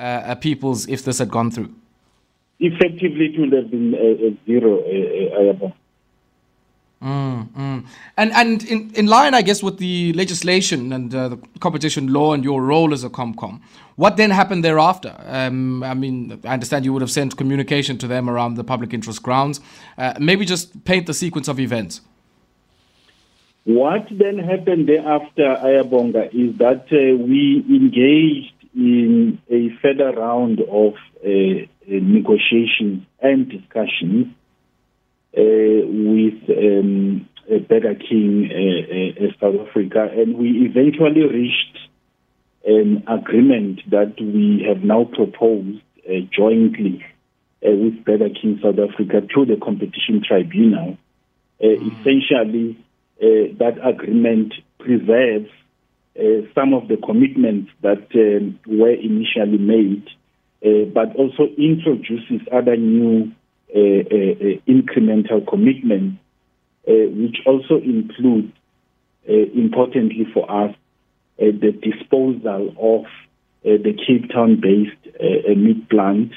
uh, peoples if this had gone through? Effectively, it would have been a, zero, Ayabonga. Mm, mm. And and in, in line, I guess, with the legislation and uh, the competition law and your role as a Comcom, what then happened thereafter? Um, I mean, I understand you would have sent communication to them around the public interest grounds. Uh, maybe just paint the sequence of events. What then happened thereafter, Ayabonga, is that uh, we engaged in a further round of uh, uh, negotiations and discussions uh, with um, Burger King uh, uh, South Africa, and we eventually reached an agreement that we have now proposed jointly with Burger King South Africa to the Competition Tribunal. Mm. Essentially, that agreement preserves some of the commitments that um, were initially made, uh, but also introduces other new uh, uh, incremental commitments, uh, which also include, importantly for us, the disposal of the Cape Town-based meat plant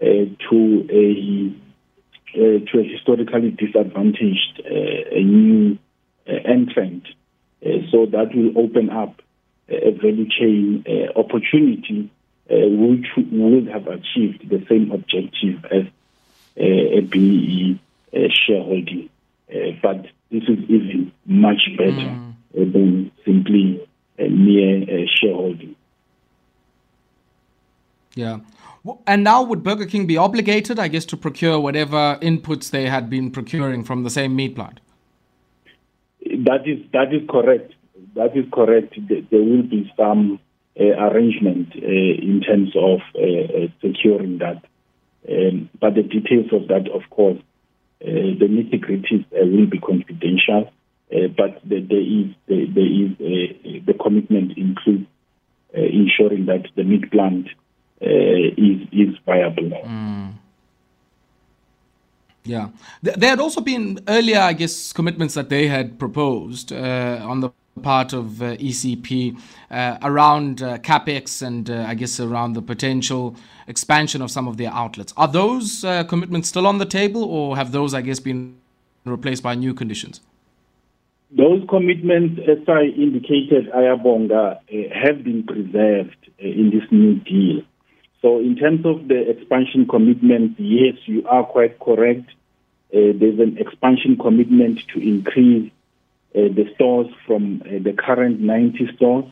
to a uh, to a historically disadvantaged uh, new uh, entrant. Uh, so that will open up uh, a value chain uh, opportunity which would have achieved the same objective as a BE shareholding. Uh, but this is even much better mm. than simply a mere shareholding. Yeah. And now would Burger King be obligated, I guess, to procure whatever inputs they had been procuring from the same meat plant? That is that is correct. That is correct. There will be some uh, arrangement uh, in terms of uh, securing that. Um, but the details of that, of course, uh, the nitty gritties uh, will be confidential. Uh, but the, there is the, there is uh, the commitment includes uh, ensuring that the meat plant uh, is is viable. Mm. Yeah, there had also been earlier, I guess, commitments that they had proposed on the part of uh, ECP uh, around uh, capex and I guess around the potential expansion of some of their outlets. Are those commitments still on the table, or have those, I guess, been replaced by new conditions? Those commitments, as I indicated, Ayabonga, have been preserved in this new deal. So, in terms of the expansion commitment, yes, you are quite correct. Uh, there's an expansion commitment to increase uh, the stores from uh, the current 90 stores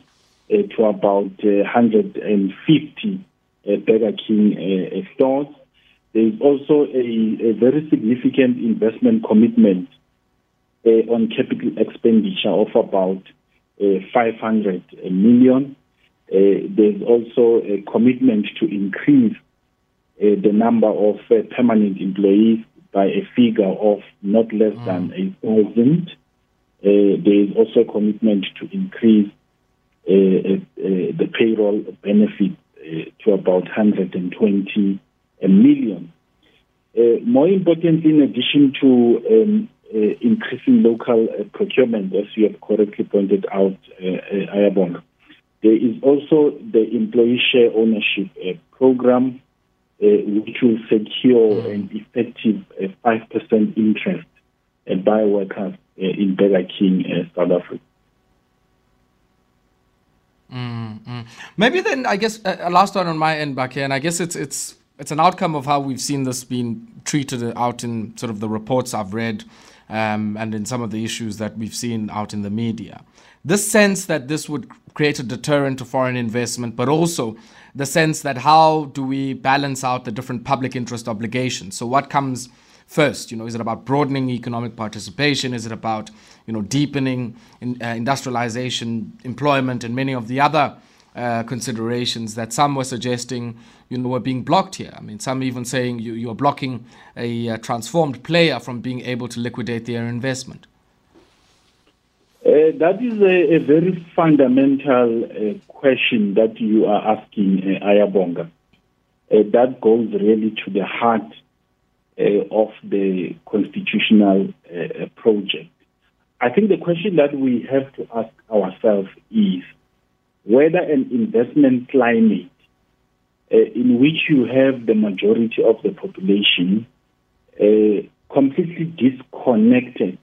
uh, to about 150 Burger King stores. There is also a, a, very significant investment commitment on capital expenditure of about 500 million. There's also a commitment to increase uh, the number of permanent employees by a figure of not less mm. than a thousand. Uh, there is also a commitment to increase uh, uh, the payroll benefit to about 120 million. more importantly, in addition to um, increasing local procurement, as you have correctly pointed out, uh, Ayabonga, there is also the employee share ownership program, uh, which will secure mm. an effective uh, 5% interest uh, by workers uh, in Burger King, uh, South Africa. Mm-hmm. Maybe then, I guess, a last one on my end back here, and I guess it's it's it's an outcome of how we've seen this being treated out in sort of the reports I've read, um, and in some of the issues that we've seen out in the media. This sense that this would create a deterrent to foreign investment, but also the sense that how do we balance out the different public interest obligations? So what comes first? You know, is it about broadening economic participation? Is it about you know deepening in, uh, industrialization, employment, and many of the other uh, considerations that some were suggesting you know were being blocked here? I mean, some even saying you, you're blocking a, uh, transformed player from being able to liquidate their investment. Uh, that is a, a very fundamental uh, question that you are asking, uh, Ayabonga. Uh, that goes really to the heart of the constitutional project. I think the question that we have to ask ourselves is whether an investment climate in which you have the majority of the population completely disconnected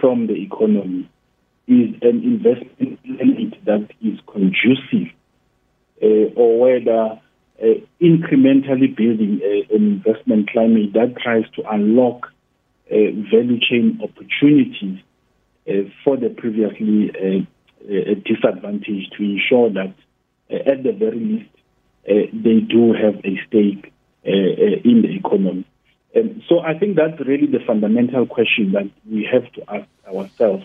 from the economy is an investment climate that is conducive uh, or whether uh, incrementally building a, an investment climate that tries to unlock uh, value chain opportunities uh, for the previously uh, disadvantage to ensure that at the very least they do have a stake in the economy. And so I think that's really the fundamental question that we have to ask ourselves.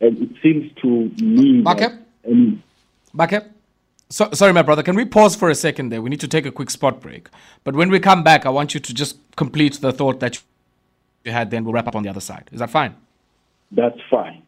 And it seems to me Bakhe? that... Um? So, sorry, my brother. Can we pause for a second there? We need to take a quick spot break. But when we come back, I want you to just complete the thought that you had. Then we'll wrap up on the other side. Is that fine? That's fine.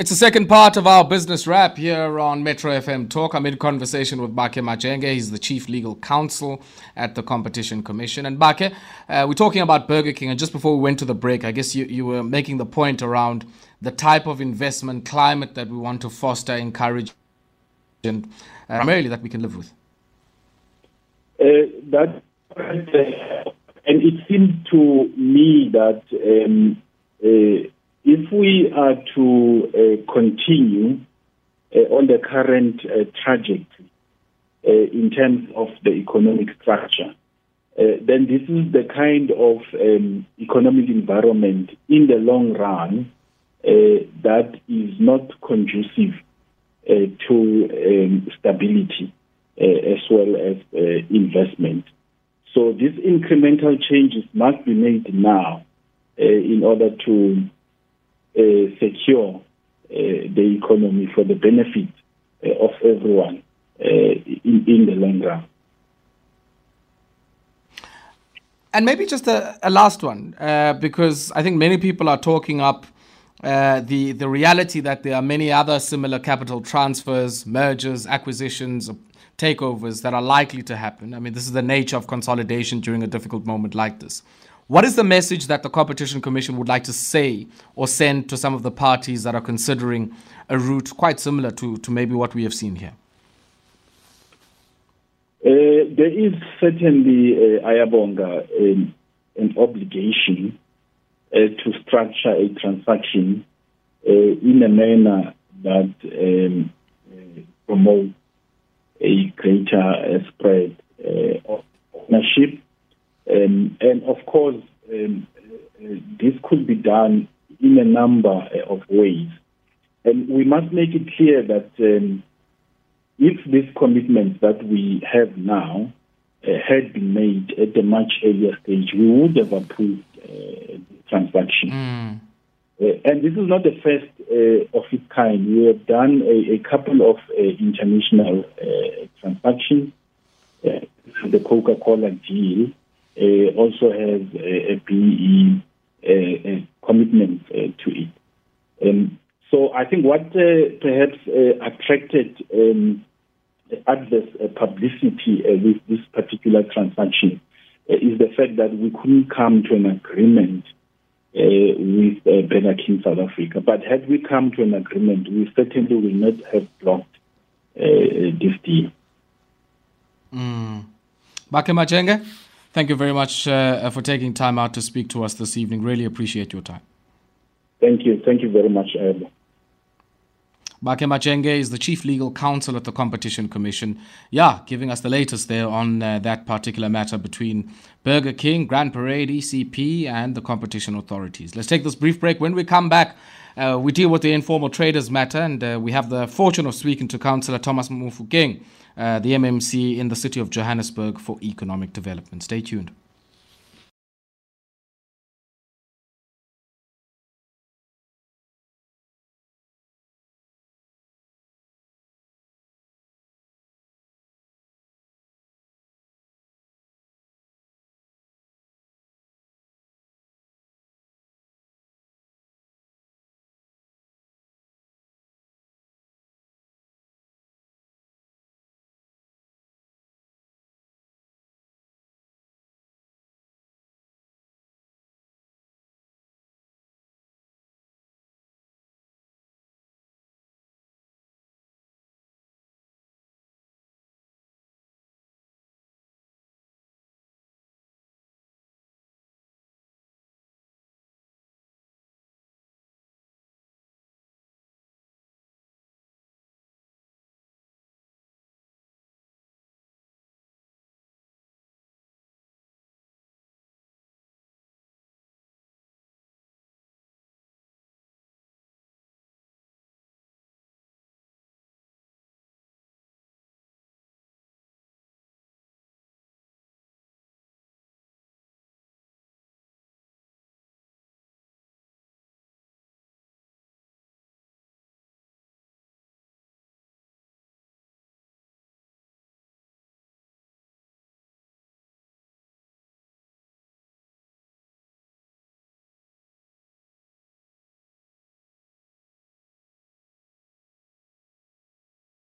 It's the second part of our business wrap here on Metro FM Talk. I'm in conversation with Bakhe Majenge. He's the chief legal counsel at the Competition Commission. And Bakhe, uh, we're talking about Burger King. And just before we went to the break, I guess you, you were making the point around the type of investment climate that we want to foster, encourage, and uh, primarily that we can live with. Uh, that, and it seemed to me that um, uh, if we are to uh, continue uh, on the current uh, trajectory uh, in terms of the economic structure, uh, then this is the kind of um, economic environment in the long run uh, that is not conducive to um, stability as well as investment. So these incremental changes must be made now in order to secure uh, the economy for the benefit uh, of everyone in, in the long run. And maybe just a, a last one, uh, because I think many people are talking up uh, the the reality that there are many other similar capital transfers, mergers, acquisitions, takeovers that are likely to happen. I mean, this is the nature of consolidation during a difficult moment like this. What is the message that the Competition Commission would like to say or send to some of the parties that are considering a route quite similar to, to maybe what we have seen here? Uh, there is certainly, uh, Ayabonga, um, an obligation uh, to structure a transaction uh, in a manner that um, uh, promotes a greater uh, spread uh, of ownership um, and of course, um, uh, this could be done in a number uh, of ways. And we must make it clear that um, if these commitments that we have now uh, had been made at a much earlier stage, we would have approved uh, the transaction. Mm. Uh, and this is not the first uh, of its kind. We have done a, a couple of international transactions. the Coca-Cola deal, uh, also has a, a PE a, commitments uh, to it. Um, so I think what uh, perhaps uh, attracted um, adverse uh, publicity uh, with this particular transaction uh, is the fact that we couldn't come to an agreement with uh, King South Africa. But had we come to an agreement, we certainly will not have blocked this deal. Mm. Thank you very much uh, for taking time out to speak to us this evening. Really appreciate your time. Thank you. Thank you very much, Ayabo. Bakhe Majenge is the Chief Legal Counsel at the Competition Commission. Yeah, giving us the latest there on uh, that particular matter between Burger King, Grand Parade, ECP, and the competition authorities. Let's take this brief break. When we come back, uh, we deal with the informal traders matter, and uh, we have the fortune of speaking to Councillor Thomas Mofokeng, uh, the MMC in the city of Johannesburg for economic development. Stay tuned.